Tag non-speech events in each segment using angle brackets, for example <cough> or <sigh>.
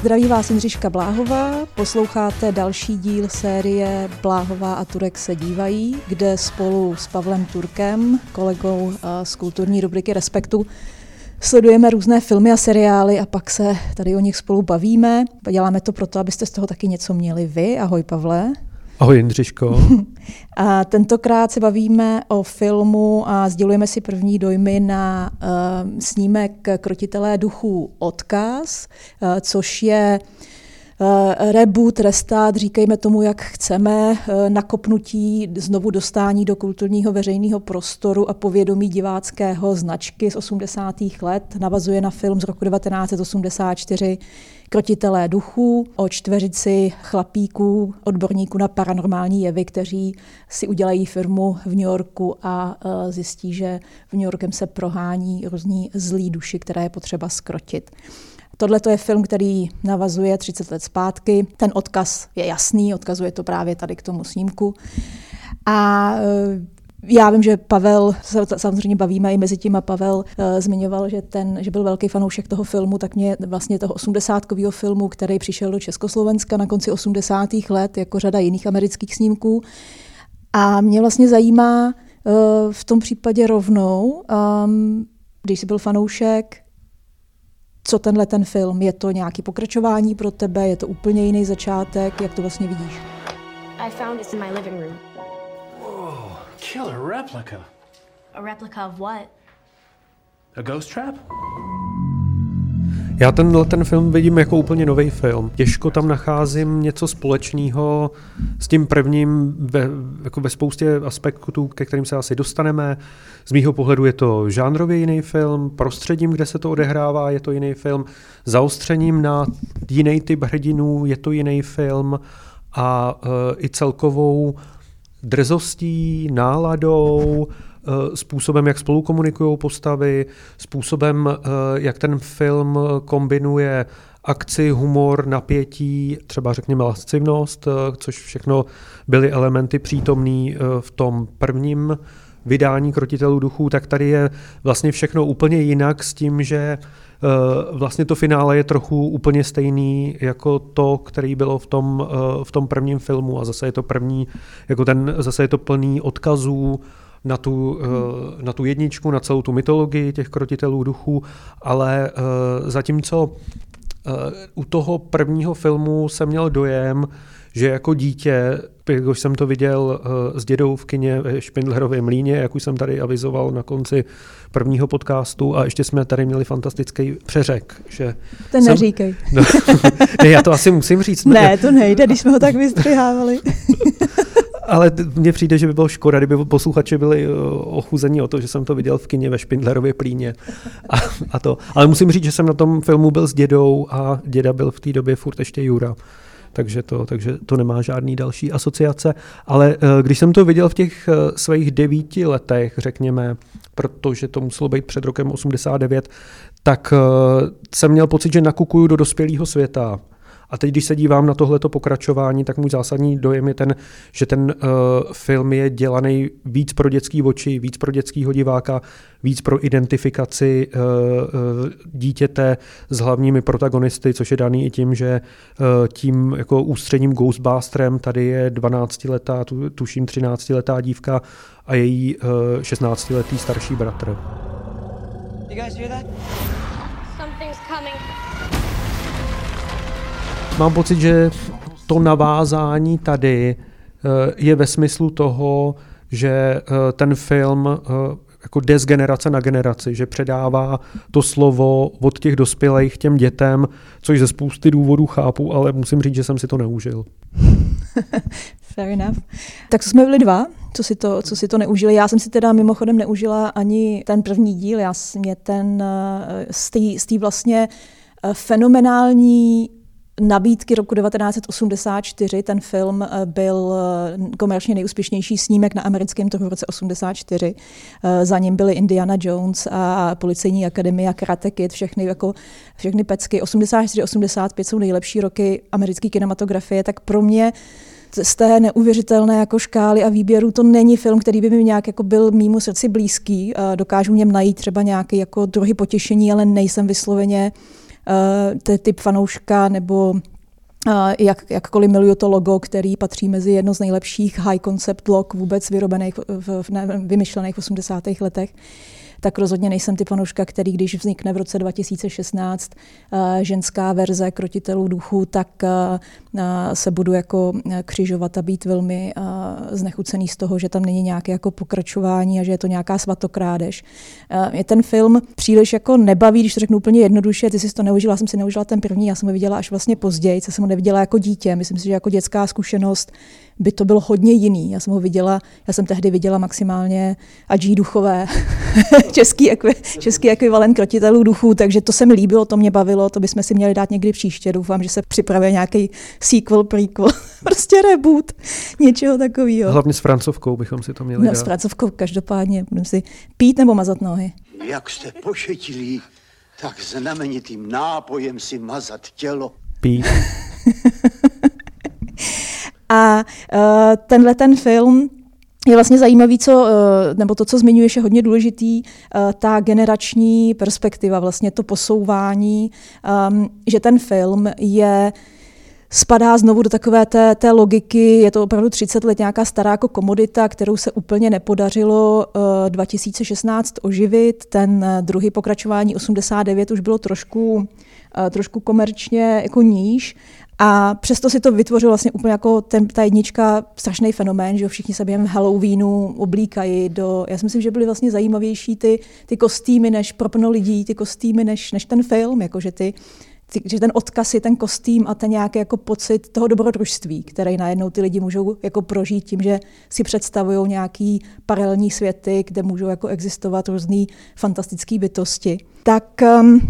Zdraví vás Jindřiška Bláhová, posloucháte další díl série Bláhová a Turek se dívají, kde spolu s Pavlem Turkem, kolegou z kulturní rubriky Respektu, sledujeme různé filmy a seriály a pak se tady o nich spolu bavíme. Děláme to proto, abyste z toho taky něco měli vy. Ahoj Pavle. Ahoj Jindřiško. <laughs> A tentokrát se bavíme o filmu a sdělujeme si první dojmy na uh, snímek Krotitelé duchů Odkaz, uh, což je uh, reboot, restart, říkejme tomu, jak chceme, uh, nakopnutí, znovu dostání do kulturního veřejného prostoru a povědomí diváckého značky z 80. let. Navazuje na film z roku 1984 krotitelé duchů, o čtveřici chlapíků, odborníků na paranormální jevy, kteří si udělají firmu v New Yorku a e, zjistí, že v New Yorkem se prohání různí zlí duši, které je potřeba skrotit. Tohle je film, který navazuje 30 let zpátky. Ten odkaz je jasný, odkazuje to právě tady k tomu snímku. A e, já vím, že Pavel, samozřejmě bavíme i mezi tím a Pavel uh, zmiňoval, že, ten, že byl velký fanoušek toho filmu, tak mě vlastně toho 80 filmu, který přišel do Československa na konci 80. let, jako řada jiných amerických snímků. A mě vlastně zajímá uh, v tom případě rovnou, um, když jsi byl fanoušek, co tenhle ten film? Je to nějaký pokračování pro tebe? Je to úplně jiný začátek? Jak to vlastně vidíš? I found this in my living room. Killer replica. A replica of what? A ghost trap? Já tenhle ten film vidím jako úplně nový film. Těžko tam nacházím něco společného s tím prvním ve, jako ve spoustě aspektů, ke kterým se asi dostaneme. Z mýho pohledu je to žánrově jiný film, prostředím, kde se to odehrává, je to jiný film, zaostřením na jiný typ hrdinů, je to jiný film a uh, i celkovou drzostí, náladou, eh, způsobem, jak spolu komunikují postavy, způsobem, eh, jak ten film kombinuje akci, humor, napětí, třeba řekněme lascivnost, eh, což všechno byly elementy přítomné v tom prvním vydání Krotitelů duchů, tak tady je vlastně všechno úplně jinak s tím, že vlastně to finále je trochu úplně stejný jako to, který bylo v tom, eh, v tom prvním filmu. A zase je to první, jako ten, zase je to plný odkazů na tu, eh, na tu jedničku, na celou tu mytologii těch krotitelů duchů, ale zatímco u toho prvního filmu jsem měl dojem, že jako dítě, už jsem to viděl s dědou v kině ve Špindlerově mlíně, jak už jsem tady avizoval na konci prvního podcastu a ještě jsme tady měli fantastický přeřek. Že Ten jsem, neříkej. <laughs> No, <laughs> ne, já to asi musím říct. Ne, to nejde, když jsme ho tak vystřihávali. <laughs> Ale mně přijde, že by bylo škoda, kdyby posluchači byli eh, ochuzení o to, že jsem to viděl v kině ve Špindlerově plíně. A, a to. Ale musím říct, že jsem na tom filmu byl s dědou a děda byl v té době furt ještě Jura takže to, takže to nemá žádný další asociace. Ale eh, když jsem to viděl v těch eh, svých devíti letech, řekněme, protože to muselo být před rokem 89, tak eh, jsem měl pocit, že nakukuju do dospělého světa. A teď, když se dívám na tohleto pokračování, tak můj zásadní dojem je ten, že ten uh, film je dělaný víc pro dětský oči, víc pro dětskýho diváka, víc pro identifikaci uh, uh, dítěte s hlavními protagonisty, což je daný i tím, že uh, tím jako ústředním Ghostbusterem tady je 12-letá, tu, tuším 13-letá dívka a její uh, 16-letý starší bratr. You guys hear that? Mám pocit, že to navázání tady eh, je ve smyslu toho, že eh, ten film eh, jako jde z generace na generaci, že předává to slovo od těch dospělých těm dětem, což ze spousty důvodů chápu, ale musím říct, že jsem si to neužil. <laughs> Fair enough. Tak jsme byli dva, co si, to, co si to neužili. Já jsem si teda mimochodem neužila ani ten první díl, já mě ten z té vlastně fenomenální nabídky roku 1984. Ten film eh, byl eh, komerčně nejúspěšnější snímek na americkém trhu v roce 84. Eh, za ním byly Indiana Jones a Policejní akademie Karate Kid, všechny, jako, všechny pecky. 84-85 jsou nejlepší roky americké kinematografie, tak pro mě z té neuvěřitelné jako škály a výběru to není film, který by mi nějak jako byl mýmu srdci blízký. Dokážu v něm najít třeba nějaký jako druhý potěšení, ale nejsem vysloveně typ fanouška nebo jak, jakkoliv miluju to logo, který patří mezi jedno z nejlepších high concept log vůbec vyrobených, v, v, ne, vymyšlených v 80. letech tak rozhodně nejsem ty fanouška, který když vznikne v roce 2016 eh, ženská verze krotitelů duchu, tak eh, eh, se budu jako křižovat a být velmi znechucený z toho, že tam není nějaké jako pokračování a že je to nějaká svatokrádež. Je ten film příliš jako nebaví, když to řeknu úplně jednoduše, ty jsi to neužila, jsem si neužila ten první, já jsem ho viděla až vlastně později, co jsem ho neviděla jako dítě. Myslím si, že jako dětská zkušenost by to bylo hodně jiný. Já jsem ho viděla, já jsem tehdy viděla maximálně Adží duchové, <laughs> <laughs> český, ekvi, český ekvivalent krotitelů duchů, takže to se mi líbilo, to mě bavilo, to bychom si měli dát někdy příště. Doufám, že se připravuje nějaký sequel, prequel, <laughs> prostě reboot, něčeho takového. Hlavně s francovkou bychom si to měli no, dát. s francovkou každopádně, budeme si pít nebo mazat nohy. Jak jste pošetilí, tak znamenitým nápojem si mazat tělo. Pít. <laughs> A uh, tenhle ten film je vlastně zajímavý, co, eh, nebo to, co zmiňuješ, je hodně důležitý, eh, ta generační perspektiva, vlastně to posouvání, um, že ten film je spadá znovu do takové té, té logiky, je to opravdu 30 let nějaká stará jako komodita, kterou se úplně nepodařilo uh, 2016 oživit. Ten uh, druhý pokračování 89 už bylo trošku, trošku komerčně jako níž a přesto si to vytvořil vlastně úplně jako ten, ta jednička strašný fenomén, že všichni se během Halloweenu oblíkají do, já si myslím, že byly vlastně zajímavější ty, ty kostýmy než pro plno lidí, ty kostýmy než, než ten film, jakože ty, ty, že ten odkaz je ten kostým a ten nějaký jako pocit toho dobrodružství, který najednou ty lidi můžou jako prožít tím, že si představují nějaký paralelní světy, kde můžou jako existovat různé fantastické bytosti. Tak um,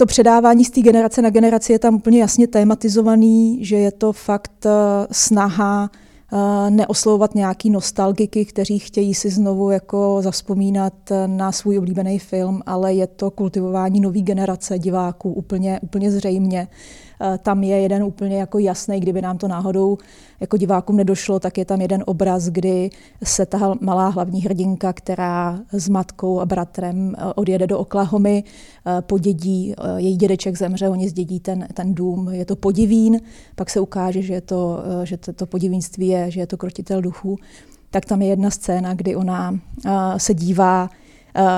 to předávání z té generace na generaci je tam úplně jasně tématizovaný, že je to fakt uh, snaha uh, neoslovovat nějaký nostalgiky, kteří chtějí si znovu jako zaspomínat na svůj oblíbený film, ale je to kultivování nové generace diváků úplně, úplně zřejmě. Eh, tam je jeden úplně jako jasný, kdyby nám to náhodou jako divákům nedošlo, tak je tam jeden obraz, kdy se ta malá hlavní hrdinka, která s matkou a bratrem eh, odjede do Oklahomy, eh, podědí, její dědeček zemře, oni zdědí ten, ten dům, je to podivín, pak se ukáže, že, je to, že to, to podivínství je, že je to krotitel duchů. Tak tam je jedna scéna, kdy ona se dívá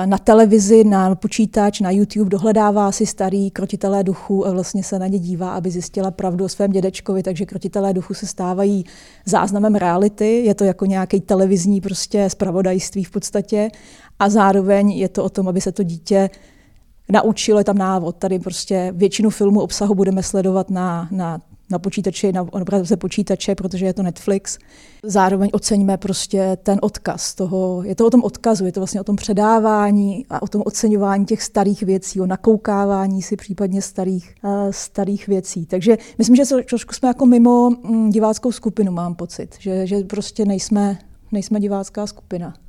na televizi, na počítač, na YouTube, dohledává si starý krotitelé duchu a vlastně se na ně dívá, aby zjistila pravdu o svém dědečkovi, takže krotitelé duchu se stávají záznamem reality, je to jako nějaký televizní prostě spravodajství v podstatě a zároveň je to o tom, aby se to dítě naučilo, je tam návod. Tady prostě většinu filmu obsahu budeme sledovat na, na na počítači, na obrazovce počítače, protože je to Netflix. Zároveň oceňme prostě ten odkaz toho, je to o tom odkazu, je to vlastně o tom předávání a o tom oceňování těch starých věcí, o nakoukávání si případně starých, uh, starých věcí. Takže myslím, že trošku jsme jako mimo mm, diváckou skupinu, mám pocit, že, že prostě nejsme, nejsme divácká skupina. <laughs>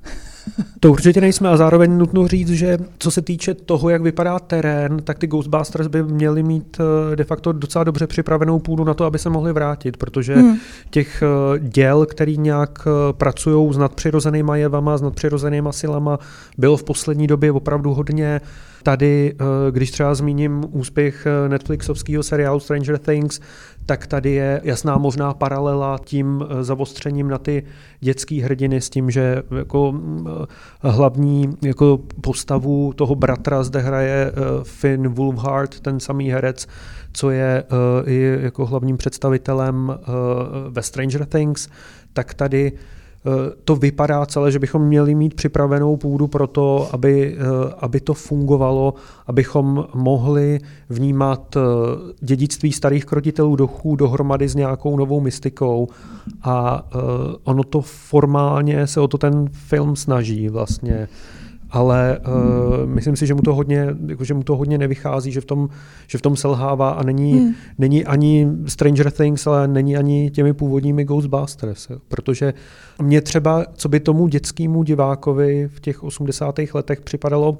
To určitě nejsme a zároveň nutno říct, že co se týče toho, jak vypadá terén, tak ty Ghostbusters by měli mít eh, de facto docela dobře připravenou půdu na to, aby se mohli vrátit, protože hmm. těch eh, děl, který nějak eh, pracují s nadpřirozenýma jevama, s nadpřirozenýma silama, bylo v poslední době opravdu hodně. Tady, když třeba zmíním úspěch Netflixovského seriálu Stranger Things, tak tady je jasná možná paralela tím zavostřením na ty dětské hrdiny s tím, že jako hlavní jako postavu toho bratra zde hraje eh, Finn Wolfhard, ten samý herec, co je eh, i jako hlavním představitelem eh, ve Stranger Things, tak tady to vypadá celé, že bychom měli mít připravenou půdu pro to, aby, aby to fungovalo, abychom mohli vnímat dědictví starých krotitelů duchů dohromady s nějakou novou mystikou. A ono to formálně se o to ten film snaží vlastně ale uh, myslím si, že mu to hodně, jako, že mu to hodně nevychází, že v tom, že v tom selhává a není, hmm. není ani Stranger Things, ale není ani těmi původními Ghostbusters. Protože mě třeba, co by tomu dětskému divákovi v těch 80. letech připadalo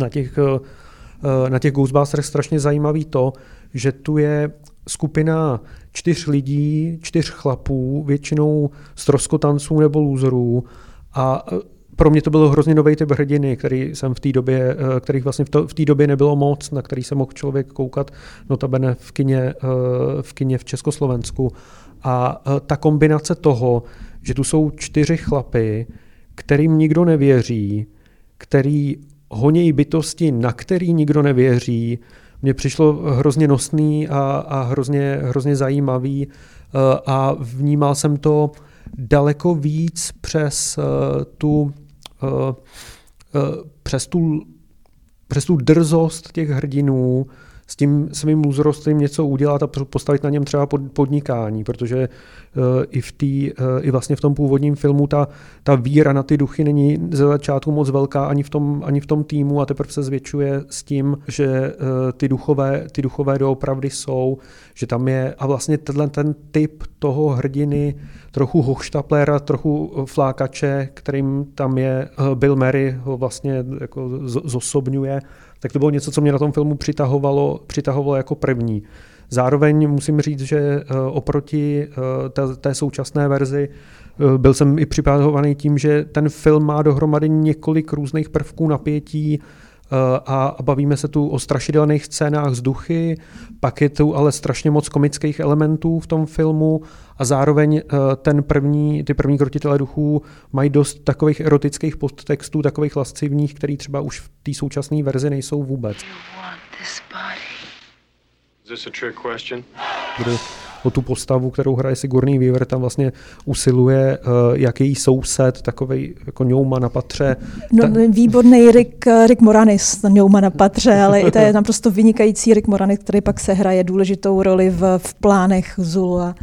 na těch, uh, na těch Ghostbusters strašně zajímavý to, že tu je skupina čtyř lidí, čtyř chlapů, většinou stroskotanců nebo lůzrů a pro mě to bylo hrozně nový typ hrdiny, který jsem v té době, uh, kterých vlastně v, té době nebylo moc, na který se mohl člověk koukat, notabene v kině, uh, v kině v Československu. A uh, ta kombinace toho, že tu jsou čtyři chlapy, kterým nikdo nevěří, který honějí bytosti, na který nikdo nevěří, mně přišlo hrozně nosný a, a hrozně, hrozně zajímavý a vnímal jsem to daleko víc přes tu přes tu přes tu drzost těch hrdinů, s tím svým úzrostem něco udělat a postavit na něm třeba podnikání, protože uh, i, v tý, uh, i vlastně v tom původním filmu ta, ta víra na ty duchy není ze začátku moc velká ani v tom, ani v tom týmu a teprve se zvětšuje s tím, že uh, ty, duchové, ty duchové doopravdy jsou, že tam je a vlastně tenhle ten typ toho hrdiny, trochu hochštaplera, trochu flákače, kterým tam je Bill Murray, ho vlastně jako zosobňuje, tak to bylo něco, co mě na tom filmu přitahovalo, přitahovalo jako první. Zároveň musím říct, že eh, oproti eh, té, současné verzi eh, byl jsem i připravovaný tím, že ten film má dohromady několik různých prvků napětí, a bavíme se tu o strašidelných scénách z duchy, pak je tu ale strašně moc komických elementů v tom filmu a zároveň eh, ten první, ty první krotitele duchů mají dost takových erotických podtextů, takových lascivních, který třeba už v té současné verzi nejsou vůbec. Is o tu postavu, kterou hraje Sigourney Weaver, tam vlastně usiluje, uh, jak její soused, takový jako ňouma na patře. No, Ta... výborný Rick, Rick Moranis, ňouma na patře, ale i to je naprosto vynikající Rick Moranis, který pak se hraje důležitou roli v, v plánech Zulu a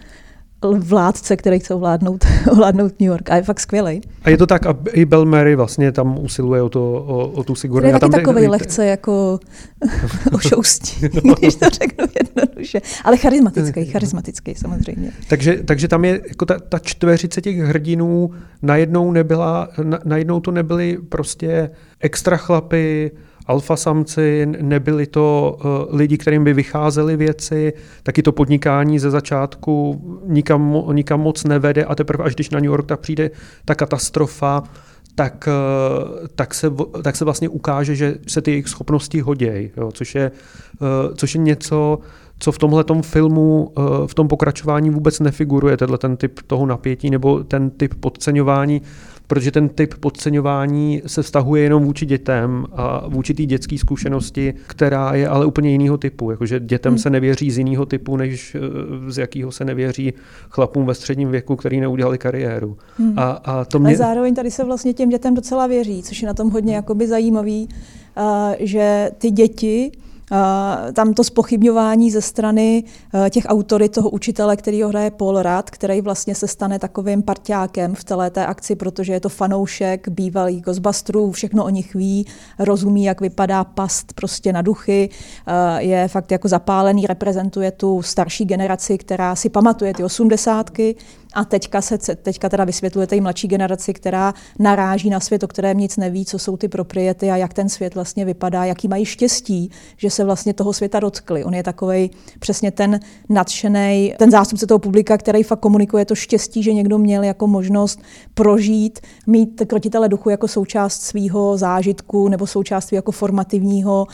vládce, který chce ovládnout, <laughs> ovládnout New York. A je fakt skvělý. A je to tak, a i Bell Mary vlastně tam usiluje o, to, o, o tu Sigourney. Je taky tam takový de, lehce jako <laughs> ošoustí, <laughs> no. když to řeknu jednoduše. Ale charismatický, charismatický samozřejmě. Takže, takže tam je jako ta, ta čtveřice těch hrdinů najednou nebyla, na, najednou to nebyly prostě extra chlapy, alfa samci, nebyli to uh, lidi, kterým by vycházely věci, taky to podnikání ze začátku nikam, nikam moc nevede a teprve až když na New York tak přijde ta katastrofa, tak, uh, tak, se, tak se vlastně ukáže, že se ty jejich schopnosti hodějí, což, je, uh, což je něco, co v tomhle filmu, v tom pokračování vůbec nefiguruje, tenhle ten typ toho napětí nebo ten typ podceňování protože ten typ podceňování se vztahuje jenom vůči dětem a vůči té dětské zkušenosti, která je ale úplně jiného typu. Jakože dětem hmm. se nevěří z jiného typu, než eh, z jakého se nevěří chlapům ve středním věku, který neudělali kariéru. Hmm. A, a to mě... Ale zároveň tady se vlastně těm dětem docela věří, což je na tom hodně jakoby zajímavý, uh, že ty děti tam to spochybňování ze strany eh, těch autory toho učitele, který ho hraje Paul Rudd, který vlastně se stane takovým parťákem v celé té akci, protože je to fanoušek bývalý Ghostbusterů, všechno o nich ví, rozumí, jak vypadá past prostě na duchy, eh, je fakt jako zapálený, reprezentuje tu starší generaci, která si pamatuje ty osmdesátky, a teďka, se, teďka teda vysvětlujete i mladší generaci, která naráží na svět, o kterém nic neví, co jsou ty propriety a jak ten svět vlastně vypadá, jaký mají štěstí, že se vlastně toho světa dotkli. On je takový přesně ten nadšený, ten zástupce toho publika, který fakt komunikuje to štěstí, že někdo měl jako možnost prožít, mít krotitele duchu jako součást svého zážitku nebo součást jako formativního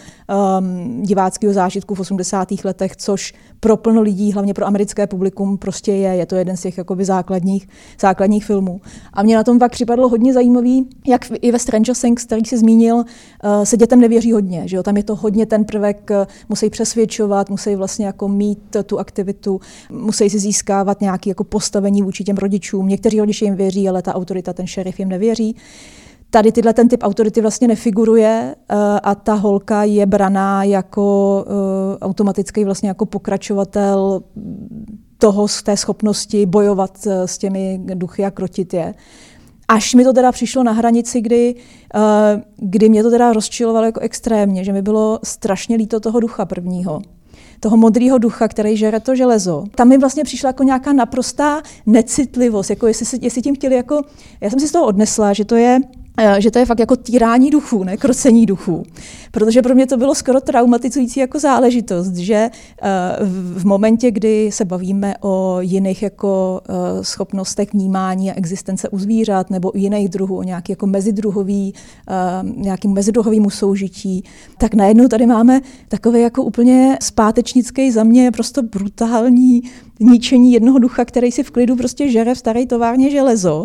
um, diváckého zážitku v 80. letech, což pro plno lidí, hlavně pro americké publikum, prostě je. Je to jeden z těch jakoby základních, základních filmů. A mě na tom pak připadlo hodně zajímavý, jak i ve Stranger Things, který si zmínil, uh, se dětem nevěří hodně. Že jo? Tam je to hodně ten prvek, uh, musí přesvědčovat, musí vlastně jako mít tu aktivitu, musí si získávat nějaké jako postavení vůči těm rodičům. Někteří rodiče jim věří, ale ta autorita, ten šerif jim nevěří. Tady tyhle ten typ autority vlastně nefiguruje uh, a ta holka je braná jako automatický vlastně jako pokračovatel toho, z té schopnosti bojovat uh, s těmi duchy a krotit je. Až mi to teda přišlo na hranici, kdy, uh, kdy mě to teda rozčilovalo jako extrémně, že mi bylo strašně líto toho ducha prvního toho modrého ducha, který žere to železo. Tam mi vlastně přišla jako nějaká naprostá necitlivost, jako jestli, jestli tím chtěli jako, já jsem si z toho odnesla, že to je Eh, že to je fakt jako týrání duchů, ne krocení duchů. Protože pro mě to bylo skoro traumatizující jako záležitost, že eh, v momentě, kdy se bavíme o jiných jako eh, schopnostech vnímání a existence u zvířat nebo u jiných druhů, o nějaký jako mezidruhový, nějakým mezidruhovýmu soužití, tak najednou tady máme takový jako úplně zpátečnický za mě prostě brutální ničení jednoho ducha, který si v klidu prostě žere v staré továrně železo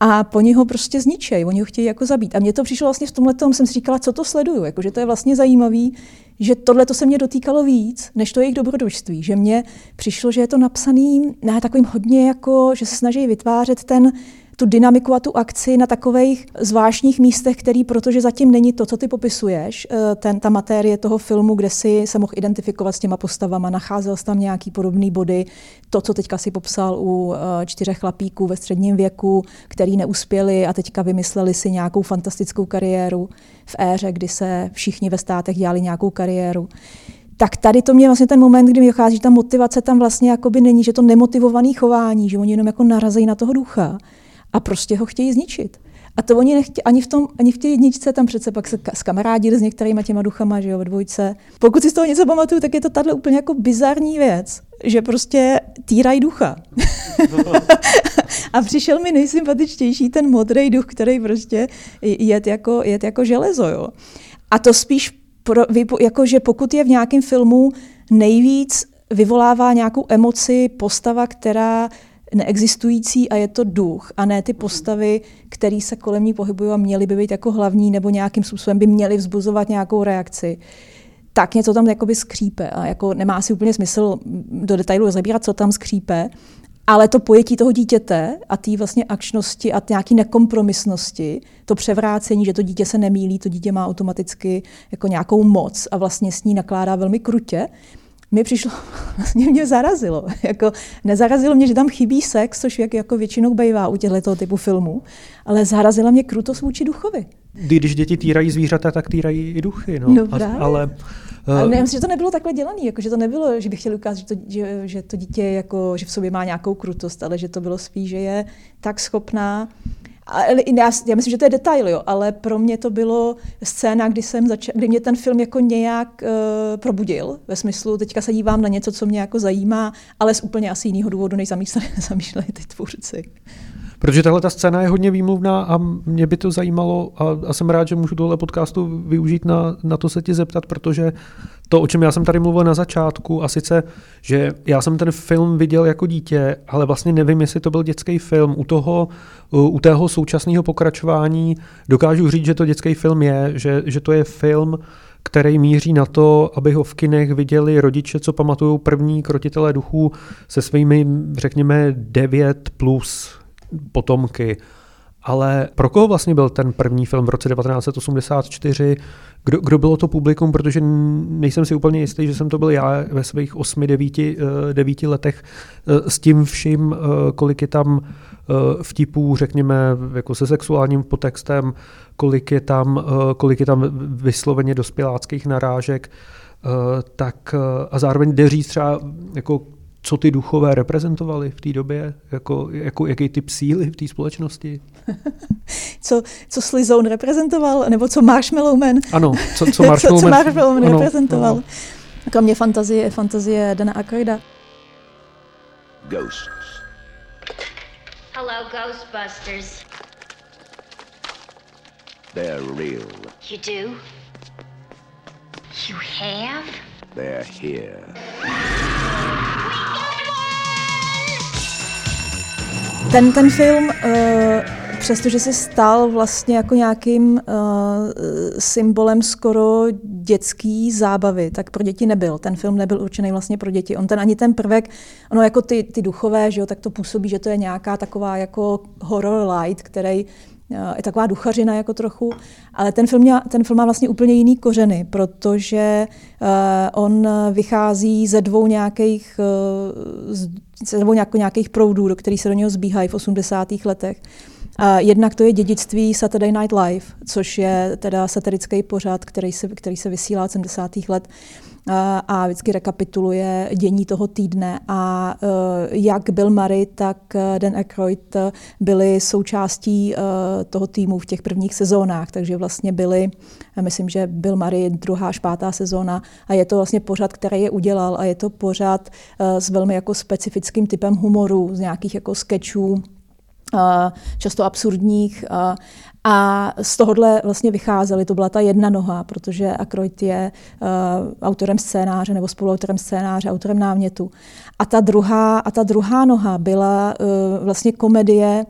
a po něho prostě zničej, oni ho chtějí jako zabít. A mně to přišlo vlastně v tomhle tom, jsem si říkala, co to sleduju, jako, že to je vlastně zajímavý, že tohle to se mě dotýkalo víc, než to jejich dobrodružství, že mně přišlo, že je to napsaný na takovým hodně jako, že se snaží vytvářet ten tu dynamiku a tu akci na takových zvláštních místech, který, protože zatím není to, co ty popisuješ, eh, ten, ta matérie toho filmu, kde si se mohl identifikovat s těma postavama, nacházel jsi tam nějaký podobný body, to, co teďka si popsal u eh, čtyřech chlapíků ve středním věku, který neuspěli a teďka vymysleli si nějakou fantastickou kariéru v éře, kdy se všichni ve státech dělali nějakou kariéru. Tak tady to mě vlastně ten moment, kdy mi dochází, že ta motivace tam vlastně jakoby není, že to nemotivované chování, že oni jenom jako narazejí na toho ducha a prostě ho chtějí zničit. A to oni nechtě, ani v, tom, ani v té jedničce, tam přece pak se s kamarádili s některýma těma duchama, že jo, ve dvojce. Pokud si z toho něco pamatuju, tak je to tahle úplně jako bizarní věc, že prostě týrají ducha. <laughs> a přišel mi nejsympatičtější ten modrý duch, který prostě jet jako, jet jako železo, jo. A to spíš, pro, jako že pokud je v nějakém filmu nejvíc vyvolává nějakou emoci postava, která neexistující a je to duch, a ne ty postavy, které se kolem ní pohybují a měly by být jako hlavní nebo nějakým způsobem by měly vzbuzovat nějakou reakci tak něco tam jakoby skřípe a jako nemá si úplně smysl do detailu zabírat, co tam skřípe, ale to pojetí toho dítěte a té vlastně akčnosti a nějaký nekompromisnosti, to převrácení, že to dítě se nemýlí, to dítě má automaticky jako nějakou moc a vlastně s ní nakládá velmi krutě, mi přišlo, <laughs> vlastně mě zarazilo. <laughs> jako, nezarazilo mě, že tam chybí sex, což jak, jako většinou bývá u těchto typu filmů, ale zarazila mě krutost vůči duchovi. Když děti týrají zvířata, tak týrají i duchy. No. no a, ale ale ne, myslím, že to nebylo takhle dělané, jako, že to nebylo, že bych chtěl ukázat, že to, že, že to dítě jako, že v sobě má nějakou krutost, ale že to bylo spíš, že je tak schopná ale já, já myslím, že to je detail, jo, ale pro mě to bylo scéna, kdy, jsem začal, kdy mě ten film jako nějak uh, probudil, ve smyslu, teďka se dívám na něco, co mě jako zajímá, ale z úplně asi jiného důvodu, než zamýšleli, <laughs> zamýšleli ty tvůrci. Protože tahle ta scéna je hodně výmluvná a mě by to zajímalo a, a jsem rád, že můžu tohle podcastu využít na, na to se ti zeptat, protože to, o čem já jsem tady mluvil na začátku, a sice, že já jsem ten film viděl jako dítě, ale vlastně nevím, jestli to byl dětský film. U toho, u tého současného pokračování dokážu říct, že to dětský film je, že, že to je film, který míří na to, aby ho v kinech viděli rodiče, co pamatují první krotitelé duchů se svými, řekněme, 9 plus potomky. Ale pro koho vlastně byl ten první film v roce 1984? Kdo, kdo bylo to publikum? Protože nejsem si úplně jistý, že jsem to byl já ve svých 8, 9, 9 letech eh, s tím vším, eh, kolik je tam eh, vtipů, řekněme, jako se sexuálním potextem, kolik je tam, kolik je tam vysloveně dospěláckých narážek, tak a zároveň jde říct třeba, jako co ty duchové reprezentovali v té době, jako, jako jaký typ síly v té společnosti? <laughs> co, co Slizone reprezentoval, nebo co Marshmallow Man? Ano, co, co Marshmallow <laughs> Man, co, co Marshmallow Man ano, reprezentoval. Ano. Kromě fantazie, fantazie Dana Aykroyda. Ghosts. Hello, Ghostbusters. They're real. You do? You have? They're here. Ten, ten film, uh, přestože se stal vlastně jako nějakým uh, symbolem skoro dětský zábavy, tak pro děti nebyl. Ten film nebyl určený vlastně pro děti. On ten ani ten prvek, ono jako ty, ty duchové, že jo, tak to působí, že to je nějaká taková jako horror light, který je taková duchařina jako trochu, ale ten film, má, ten film má vlastně úplně jiný kořeny, protože uh, on vychází ze dvou nějakých uh, nebo nějakých proudů, do kterých se do něho zbíhají v 80. letech. A jednak to je dědictví Saturday Night Live, což je teda satirický pořad, který se, který se vysílá od 70. let a, a vždycky rekapituluje dění toho týdne. A jak Bill Murray, tak Dan Aykroyd byli součástí toho týmu v těch prvních sezónách, takže vlastně byli, myslím, že Bill Murray druhá až pátá sezóna a je to vlastně pořad, který je udělal a je to pořad uh, s velmi jako specifickým typem humoru, z nějakých jako sketchů, často absurdních. A z tohohle vlastně vycházeli, to byla ta jedna noha, protože Ackroyd je autorem scénáře nebo spoluautorem scénáře, autorem námětu. A ta druhá, a ta druhá noha byla vlastně komedie,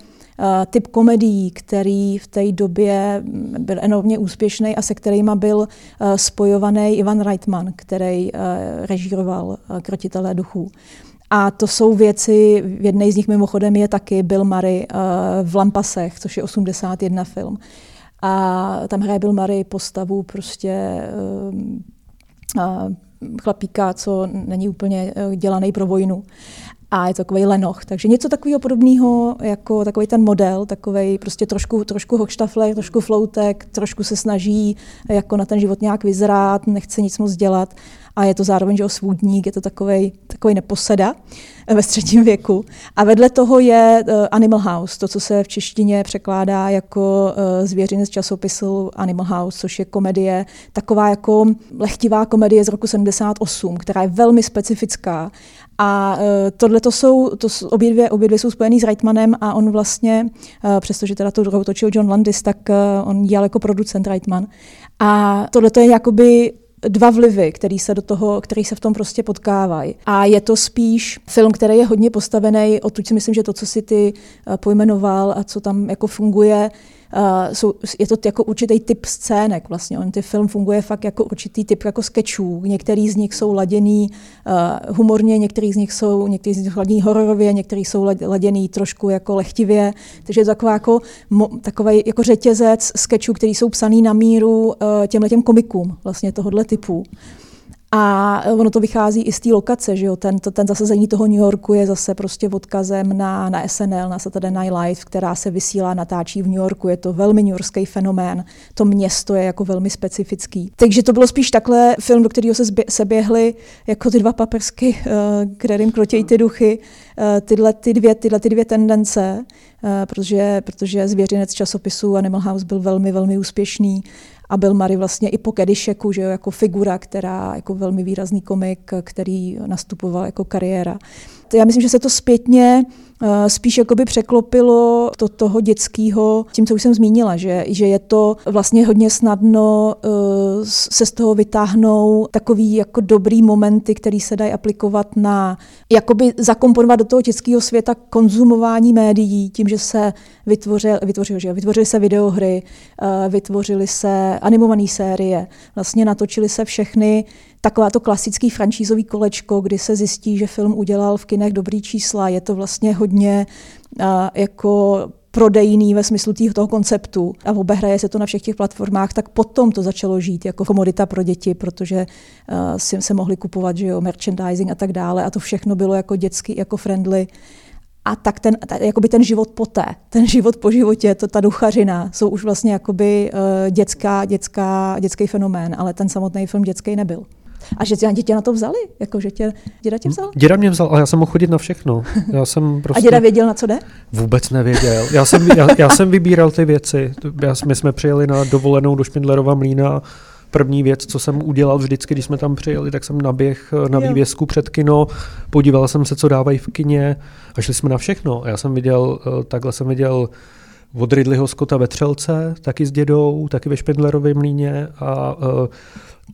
typ komedií, který v té době byl enormně úspěšný a se kterými byl spojovaný Ivan Reitman, který režíroval Krotitelé duchů. A to jsou věci, v jedné z nich mimochodem je taky Bill Murray v Lampasech, což je 81 film. A tam hraje Bill Murray postavu prostě chlapíka, co není úplně dělaný pro vojnu. A je to takový lenoch. Takže něco takového podobného, jako takový ten model, takový prostě trošku, trošku hochštafler, trošku floutek, trošku se snaží jako na ten život nějak vyzrát, nechce nic moc dělat a je to zároveň že svůdník, je to takový takový neposeda ve středním věku. A vedle toho je uh, Animal House, to, co se v češtině překládá jako uh, zvěřinec časopisu Animal House, což je komedie, taková jako lehtivá komedie z roku 78, která je velmi specifická. A uh, tohle to jsou, to jsou, obě, dvě, obě dvě jsou spojený s Reitmanem a on vlastně, uh, přestože teda to druhou točil John Landis, tak uh, on dělal jako producent Reitman. A tohle to je jakoby dva vlivy, který se do toho, který se v tom prostě potkávají. A je to spíš film, který je hodně postavený, odtud si myslím, že to, co si ty pojmenoval a co tam jako funguje, Uh, jsou, je to jako určitý typ scének vlastně. On ty film funguje fakt jako určitý typ jako sketchů. Některý z nich jsou laděný uh, humorně, některý z nich jsou, některý z nich laděný hororově, některý jsou laděný trošku jako lehtivě. Takže je to taková jako, mo, takový jako řetězec sketchů, který jsou psaný na míru uh, těmhle těm komikům vlastně tohohle typu. A ono to vychází i z té lokace, že jo? Ten, to, ten zasazení toho New Yorku je zase prostě odkazem na, na SNL, na Saturday Night Live, která se vysílá, natáčí v New Yorku. Je to velmi New Yorkský fenomén. To město je jako velmi specifický. Takže to bylo spíš takhle film, do kterého se, zbě, se běhly jako ty dva paprsky, uh, kterým krotějí ty duchy, uh, tyhle, ty dvě, tyhle ty dvě tendence, uh, protože, protože zvěřinec časopisu Animal House byl velmi, velmi úspěšný a byl Mary vlastně i po Kedišeku, že jo, jako figura, která jako velmi výrazný komik, který nastupoval jako kariéra. Já myslím, že se to zpětně spíš jakoby překlopilo to toho dětského, tím, co už jsem zmínila, že, že je to vlastně hodně snadno uh, se z toho vytáhnou takový jako dobrý momenty, který se dají aplikovat na, jakoby zakomponovat do toho dětského světa konzumování médií, tím, že se vytvořil, vytvořil, že vytvořily se videohry, uh, vytvořily se animované série, vlastně natočily se všechny taková to klasický franšízový kolečko, kdy se zjistí, že film udělal v kinech dobrý čísla. Je to vlastně hodně uh, jako prodejný ve smyslu toho konceptu a obehraje se to na všech těch platformách, tak potom to začalo žít jako komodita pro děti, protože uh, si se mohli kupovat že jo, merchandising a tak dále a to všechno bylo jako dětsky, jako friendly. A tak ten, ta, jakoby ten život poté, ten život po životě, to ta duchařina, jsou už vlastně jakoby uh, dětská, dětská, dětský fenomén, ale ten samotný film dětský nebyl. A že tě, tě na to vzali? Jako, že tě, děda tě vzal? Děda mě vzal, ale já jsem mohl chodit na všechno. Já jsem <laughs> prostě... A děda věděl, na co jde? Vůbec nevěděl. Já jsem, já, já jsem vybíral ty věci. Já, my jsme přijeli na dovolenou do Špindlerova mlína první věc, co jsem udělal vždycky, když jsme tam přijeli, tak jsem naběh na vývězku před kino, podíval jsem se, co dávají v kině a šli jsme na všechno. Já jsem viděl, eh, takhle jsem viděl od Ridleyho Scotta ve Třelce, taky s dědou, taky ve Špindlerově mlíně a uh,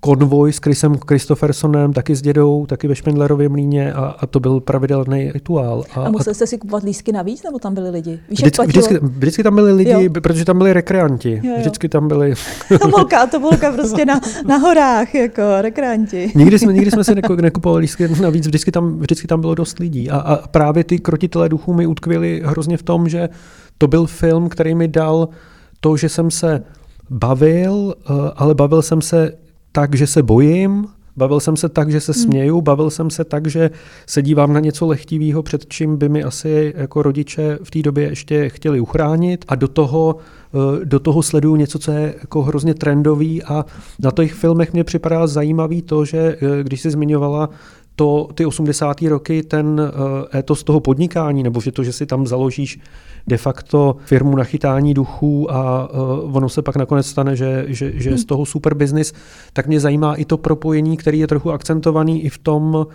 konvoj s Chrisem Christophersonem, taky s dědou, taky ve Špindlerově mlíně a, a to byl pravidelný rituál. A, a musel jste si kupovat lístky navíc, nebo tam byli lidi? Víš, vždycky, vždycky, vždycky tam byli lidi, jo. protože tam byli rekreanti. Jo, jo. Vždycky tam byli... <laughs> to volka, to volka prostě na, na horách, jako rekreanti. nikdy jsme, nikdy jsme si nekupovali lístky navíc, vždycky tam, vždycky tam bylo dost lidí. A, a právě ty krotitelé duchů mi utkvěli hrozně v tom, že to byl film, který mi dal to, že jsem se bavil, eh, ale bavil jsem se tak, že se bojím, Bavil jsem se tak, že se hmm. směju, bavil jsem se tak, že se dívám na něco lehtivého, před čím by mi asi jako rodiče v té době ještě chtěli uchránit a do toho eh, do toho sleduju něco, co je jako hrozně trendový a na těch filmech mě připadá zajímavý to, že eh, když jsi zmiňovala to, ty 80. roky, ten etos toho podnikání, nebo že to, že si tam založíš de facto firmu na chytání duchů a uh, ono se pak nakonec stane, že, že, že je z toho super business, tak mě zajímá i to propojení, který je trochu akcentovaný i v tom uh,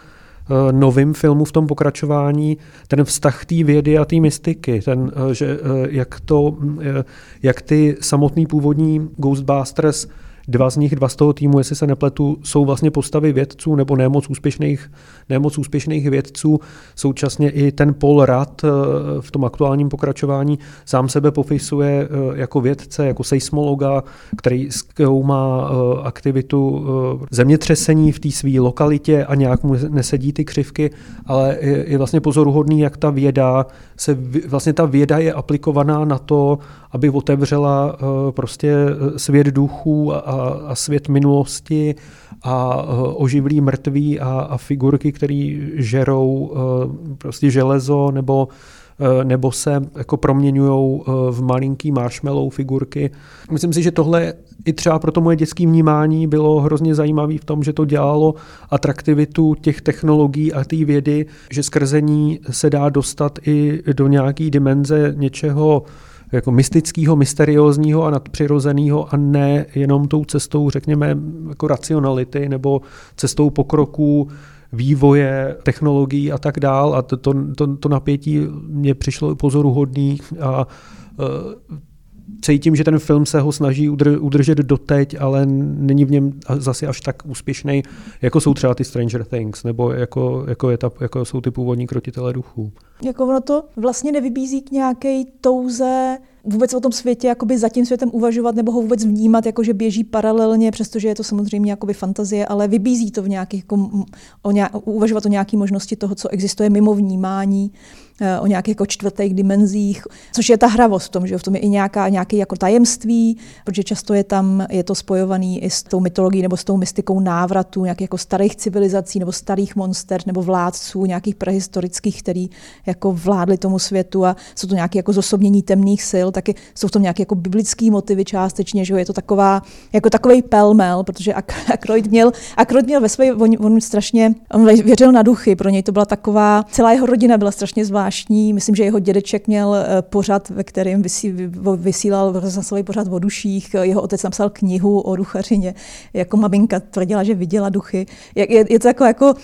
novým filmu, v tom pokračování, ten vztah té vědy a té mystiky, ten, uh, že, uh, jak, to, uh, jak ty samotný původní Ghostbusters Dva z nich, dva z toho týmu, jestli se nepletu, jsou vlastně postavy vědců nebo nemoc úspěšných, nemoc úspěšných vědců. Současně i ten Paul Rudd eh, v tom aktuálním pokračování sám sebe popisuje eh, jako vědce, jako seismologa, který zkoumá eh, aktivitu zemětřesení v té své lokalitě a nějak mu nesedí ty křivky, ale je vlastně pozoruhodný, jak ta věda se, vlastně ta věda je aplikovaná na to, aby otevřela prostě svět duchů a, a svět minulosti a uh, oživlí mrtví a, a figurky, které žerou uh, prostě železo nebo uh, nebo se jako proměňují v malinký marshmallow figurky. Myslím si, že tohle i třeba pro to moje dětské vnímání bylo hrozně zajímavé v tom, že to dělalo atraktivitu těch technologií a té vědy, že skrze ní se dá dostat i do nějaké dimenze něčeho jako mystického, mysteriózního a nadpřirozeného a ne jenom tou cestou, řekněme, jako racionality nebo cestou pokroků vývoje technologií a tak dál. A to, to, to, to napětí mě přišlo pozoruhodný a uh, cítím, že ten film se ho snaží udržet doteď, ale není v něm zase až tak úspěšný, jako jsou třeba ty Stranger Things, nebo jako, jako, je ta, jako jsou ty původní krotitele duchů. Jako ono to vlastně nevybízí k nějaké touze vůbec o tom světě jakoby za tím světem uvažovat nebo ho vůbec vnímat, jako že běží paralelně, přestože je to samozřejmě jakoby fantazie, ale vybízí to v nějakých, jako, o nějak, uvažovat o nějaké možnosti toho, co existuje mimo vnímání o nějakých jako čtvrtých dimenzích, což je ta hravost v tom, že v tom je i nějaká, nějaké jako tajemství, protože často je tam, je to spojovaný i s tou mytologií nebo s tou mystikou návratu nějakých jako starých civilizací nebo starých monster nebo vládců, nějakých prehistorických, který jako vládli tomu světu a jsou to nějaké jako zosobnění temných sil, taky jsou v tom nějaké jako biblické motivy částečně, že je to taková, jako takový pelmel, protože Akroyd měl, Akroyd měl ve své, on, on strašně, on věřil na duchy, pro něj to byla taková, celá jeho rodina byla strašně zvláštní zvláštní. Myslím, že jeho dědeček měl eh, pořad, ve kterém vysílal rozhlasový pořad o duších. Jeho otec napsal knihu o duchařině. Jako maminka tvrdila, že viděla duchy. Je, je, to jako, jako uh,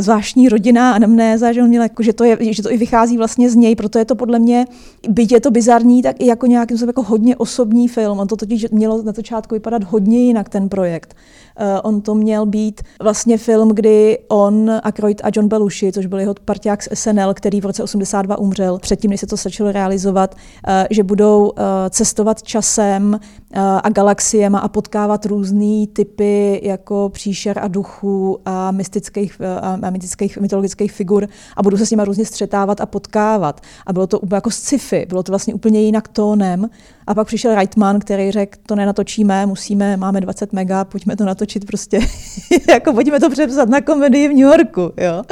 zvláštní rodina anamnéza, že on měl jako, že to, je, že to i vychází vlastně z něj, proto je to podle mě, byť je to bizarní, tak i jako nějakým jako hodně osobní film. On to totiž mělo na začátku vypadat hodně jinak, ten projekt. Uh, on to měl být vlastně film, kdy on, Aykroyd a John Belushi, což byl jeho parťák z SNL, který v roce 82 umřel, předtím, než se to začalo realizovat, uh, že budou uh, cestovat časem a galaxiema a potkávat různé typy jako příšer a duchů a mystických a mytických, mytologických figur a budou se s nimi různě střetávat a potkávat. A bylo to úplně jako sci-fi, bylo to vlastně úplně jinak tónem. A pak přišel Reitman, který řekl, to nenatočíme, musíme, máme 20 mega, pojďme to natočit prostě, <laughs> jako pojďme to přepsat na komedii v New Yorku, jo.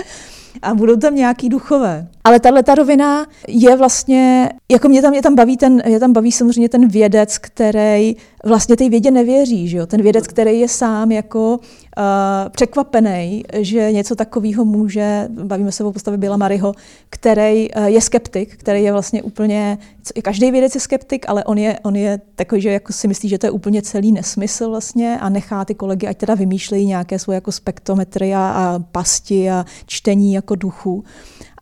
A budou tam nějaký duchové. Ale tahle ta rovina je vlastně, jako mě tam, mě tam baví ten, mě tam baví samozřejmě ten vědec, který vlastně té vědě nevěří, že jo? Ten vědec, který je sám jako uh, překvapený, že něco takového může, bavíme se o postavě Bila Maryho, který uh, je skeptik, který je vlastně úplně, každý vědec je skeptik, ale on je, on je takový, že jako si myslí, že to je úplně celý nesmysl vlastně a nechá ty kolegy, ať teda vymýšlejí nějaké svoje jako spektrometry a, a pasti a čtení jako duchu.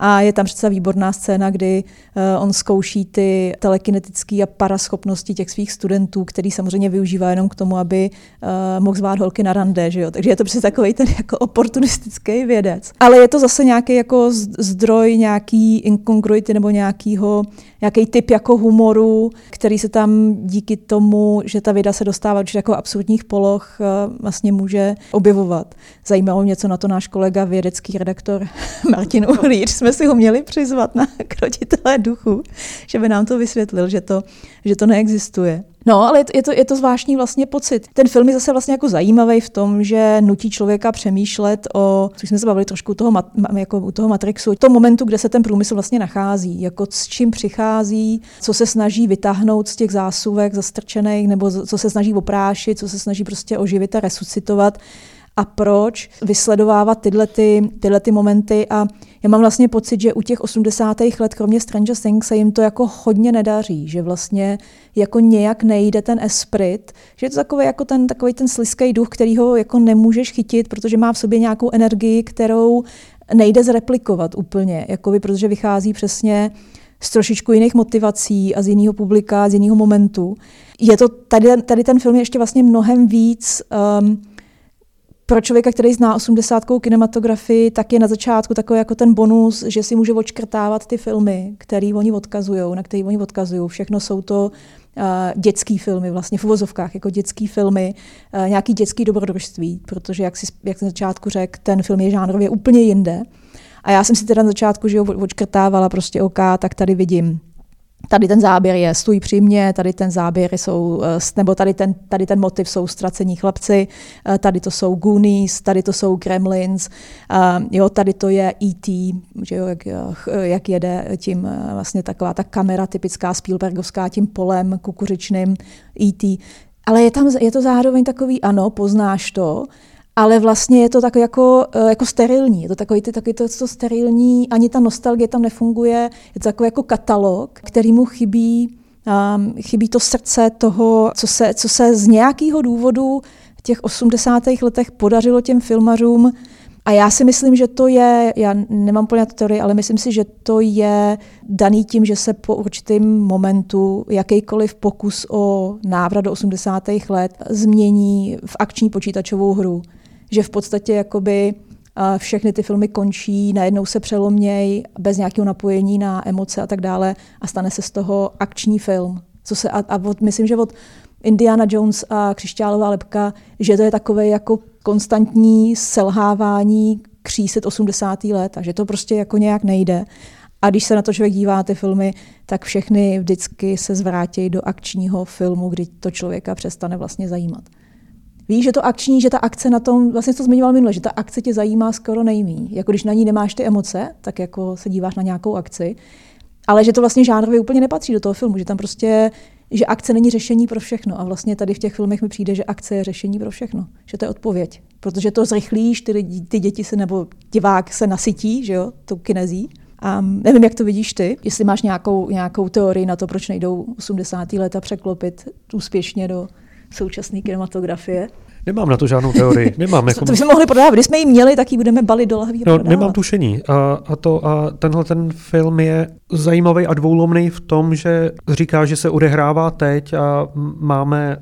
A je tam přece výborná scéna, kdy uh, on zkouší ty telekinetické a paraschopnosti těch svých studentů, který samozřejmě využívá jenom k tomu, aby uh, mohl zvát holky na rande. Že jo? Takže je to přece takový ten jako oportunistický vědec. Ale je to zase nějaký jako zdroj nějaký inkongruity nebo nějakýho, nějaký typ jako humoru, který se tam díky tomu, že ta věda se dostává do jako absurdních poloh, uh, vlastně může objevovat. Zajímalo mě, co na to náš kolega, vědecký redaktor <laughs> Martin Uhlíř. Jsme bychom si ho měli přizvat na <laughs> krotitelé duchu, že by nám to vysvětlil, že to, že to neexistuje. No, ale je to, je to zvláštní vlastně pocit. Ten film je zase vlastně jako zajímavý v tom, že nutí člověka přemýšlet o, co jsme se bavili trošku toho, jako u toho Matrixu, tom momentu, kde se ten průmysl vlastně nachází, jako s čím přichází, co se snaží vytáhnout z těch zásuvek zastrčených, nebo co se snaží oprášit, co se snaží prostě oživit a resuscitovat a proč vysledovávat tyhle, ty, tyhle ty momenty a já mám vlastně pocit, že u těch 80. let, kromě Stranger Things, se jim to jako hodně nedaří, že vlastně jako nějak nejde ten esprit, že je to takový, jako ten, takový ten sliský duch, který ho jako nemůžeš chytit, protože má v sobě nějakou energii, kterou nejde zreplikovat úplně, jakoby, protože vychází přesně z trošičku jiných motivací a z jiného publika, z jiného momentu. Je to, tady, tady ten film je ještě vlastně mnohem víc um, pro člověka, který zná 80. kinematografii, tak je na začátku takový jako ten bonus, že si může odškrtávat ty filmy, který oni odkazují, na který oni odkazují. Všechno jsou to uh, dětský filmy, vlastně v uvozovkách, jako dětský filmy, uh, nějaký dětský dobrodružství, protože, jak si, jak si na začátku řekl, ten film je žánrově úplně jinde. A já jsem si teda na začátku, že ho prostě OK, tak tady vidím tady ten záběr je stůj při mě, tady ten záběr jsou, eh, nebo tady ten, tady ten motiv jsou ztracení chlapci, eh, tady to jsou Goonies, tady to jsou Gremlins, jo, tady to je E.T., že jo, jak, jak jede tím vlastně taková ta kamera typická Spielbergovská tím polem kukuřičným E.T., ale je, tam, je to zároveň takový, ano, poznáš to, ale vlastně je to tak jako, eh, jako sterilní. Je to takový, ty, takový to, to sterilní, ani ta nostalgie tam nefunguje. Je to takový jako katalog, který mu chybí, um, chybí to srdce toho, co se, co se z nějakého důvodu v těch 80. letech podařilo těm filmařům a já si myslím, že to je, já nemám plně tu teorii, ale myslím si, že to je daný tím, že se po určitém momentu jakýkoliv pokus o návrat do 80. let změní v akční počítačovou hru že v podstatě jakoby všechny ty filmy končí, najednou se přelomějí bez nějakého napojení na emoce a tak dále a stane se z toho akční film. Co se, a, a od, myslím, že od Indiana Jones a Křišťálová lepka, že to je takové jako konstantní selhávání kříset 80. let a že to prostě jako nějak nejde. A když se na to člověk dívá, ty filmy, tak všechny vždycky se zvrátí do akčního filmu, kdy to člověka přestane vlastně zajímat. Víš, že to akční, že ta akce na tom, vlastně to zmiňoval minule, že ta akce tě zajímá skoro nejmí. Jako když na ní nemáš ty emoce, tak jako se díváš na nějakou akci, ale že to vlastně žánrově úplně nepatří do toho filmu, že tam prostě, že akce není řešení pro všechno. A vlastně tady v těch filmech mi přijde, že akce je řešení pro všechno, že to je odpověď. Protože to zrychlíš, ty, ty děti se nebo divák se nasytí, že jo, tou kinezí. A nevím, jak to vidíš ty, jestli máš nějakou, nějakou teorii na to, proč nejdou 80. leta překlopit úspěšně do současné kinematografie. Nemám na to žádnou teorii. <laughs> Nemám. Jako... To bychom mohli prodávat. Když jsme ji měli, tak ji budeme balit do lahví. No, nemám tušení. A, a, to, a tenhle ten film je zajímavý a dvoulomný v tom, že říká, že se odehrává teď a máme,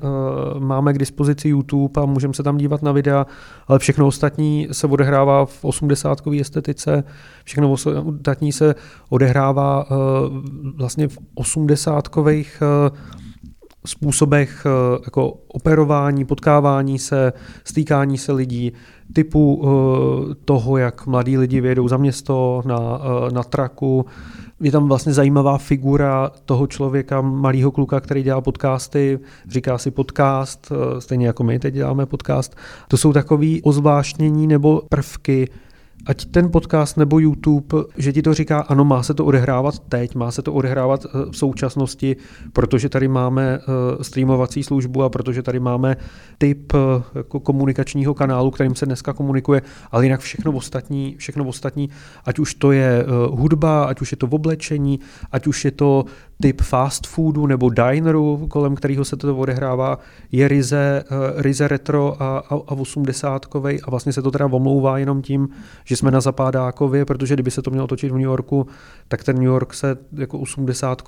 uh, máme k dispozici YouTube a můžeme se tam dívat na videa, ale všechno ostatní se odehrává v 80 estetice, všechno ostatní se odehrává uh, vlastně v 80 uh, způsobech eh, jako operování, potkávání se, stýkání se lidí, typu eh, toho, jak mladí lidi vědou za město na, eh, na traku. Je tam vlastně zajímavá figura toho člověka, malého kluka, který dělá podcasty, říká si podcast, stejně jako my teď děláme podcast. To jsou takový ozvláštnění nebo prvky, ať ten podcast nebo YouTube, že ti to říká, ano, má se to odehrávat teď, má se to odehrávat eh, v současnosti, protože tady máme eh, streamovací službu a protože tady máme typ eh, jako komunikačního kanálu, kterým se dneska komunikuje, ale jinak všechno ostatní, všechno ostatní, ať už to je hudba, ať už je to v oblečení, ať už je to typ fast foodu nebo dineru, kolem kterého se to odehrává, je ryze, ryze retro a, a, a 80 a vlastně se to teda omlouvá jenom tím, že jsme na Zapádákově, protože kdyby se to mělo točit v New Yorku, tak ten New York se jako 80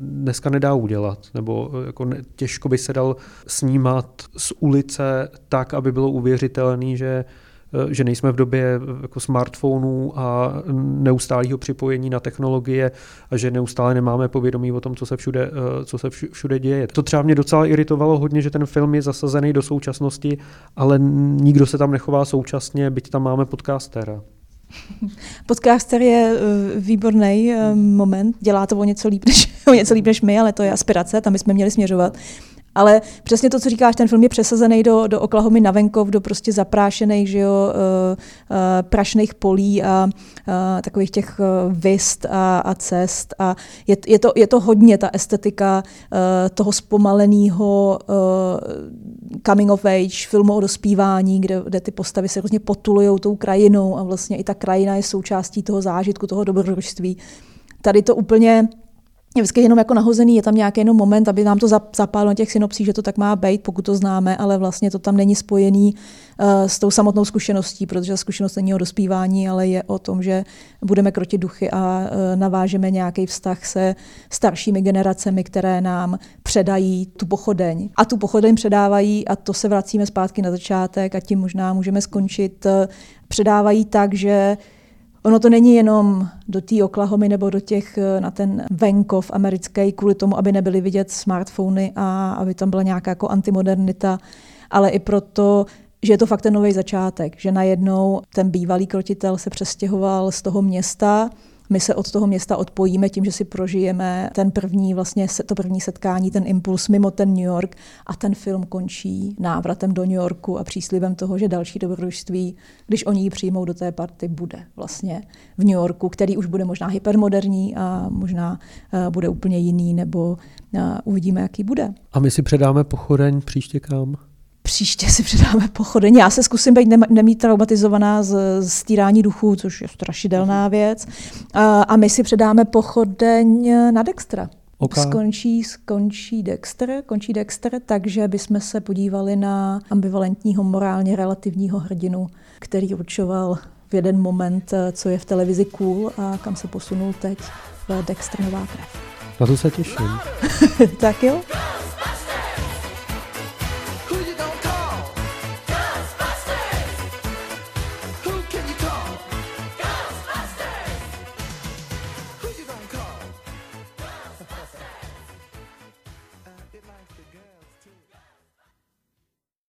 dneska nedá udělat, nebo eh, jako ne, těžko by se dal snímat z ulice tak, aby bylo uvěřitelný, že Eh, že nejsme v době eh, jako smartphonů a neustálého připojení na technologie a že neustále nemáme povědomí o tom, co se všude, eh, co se všude děje. To třeba mě docela iritovalo hodně, že ten film je zasazený do současnosti, ale nikdo se tam nechová současně, byť tam máme podcastera. <laughs> Podcaster je výborný moment, dělá to o něco líp než, <laughs> o něco líp než my, ale to je aspirace, tam jsme měli směřovat. Ale přesně to, co říkáš, ten film je přesazený do, do Oklahomy na venkov, do prostě zaprášených, že jo, uh, uh, prašných polí a uh, takových těch vist a, a cest. A je, je, to, je to hodně ta estetika toho zpomaleného coming of age, filmu o dospívání, kde, kde ty postavy se různě potulují tou krajinou a vlastně i ta krajina je součástí toho zážitku, toho dobrodružství. Tady to úplně je vždycky jenom jako nahozený, je tam nějaký jenom moment, aby nám to zapálilo na těch synopsích, že to tak má být, pokud to známe, ale vlastně to tam není spojený uh, s tou samotnou zkušeností, protože zkušenost není o dospívání, ale je o tom, že budeme krotit duchy a uh, navážeme nějaký vztah se staršími generacemi, které nám předají tu pochodeň. A tu pochodeň předávají, a to se vracíme zpátky na začátek a tím možná můžeme skončit, uh, předávají tak, že Ono to není jenom do té Oklahomy nebo do těch eh, na ten venkov americký kvůli tomu, aby nebyly vidět smartfony a aby tam byla nějaká jako antimodernita, ale i proto, že je to fakt ten nový začátek, že najednou ten bývalý krotitel se přestěhoval z toho města, my se od toho města odpojíme tím, že si prožijeme ten první, vlastně to první setkání, ten impuls mimo ten New York a ten film končí návratem do New Yorku a příslivem toho, že další dobrodružství, když oni ji přijmou do té party, bude vlastně v New Yorku, který už bude možná hypermoderní a možná uh, bude úplně jiný, nebo uh, uvidíme, jaký bude. A my si předáme pochodeň příště kam? Příště si přidáme pochodeň. Já se zkusím být nemít traumatizovaná z, z stírání duchů, což je strašidelná věc. A, a my si předáme pochodeň na Dextra. Okay. Skončí, skončí Dexter, končí Dexter, takže bychom se podívali na ambivalentního morálně relativního hrdinu, který určoval v jeden moment, co je v televizi cool a kam se posunul teď v Dexter Nová krev. Na to se těším. <laughs> tak jo.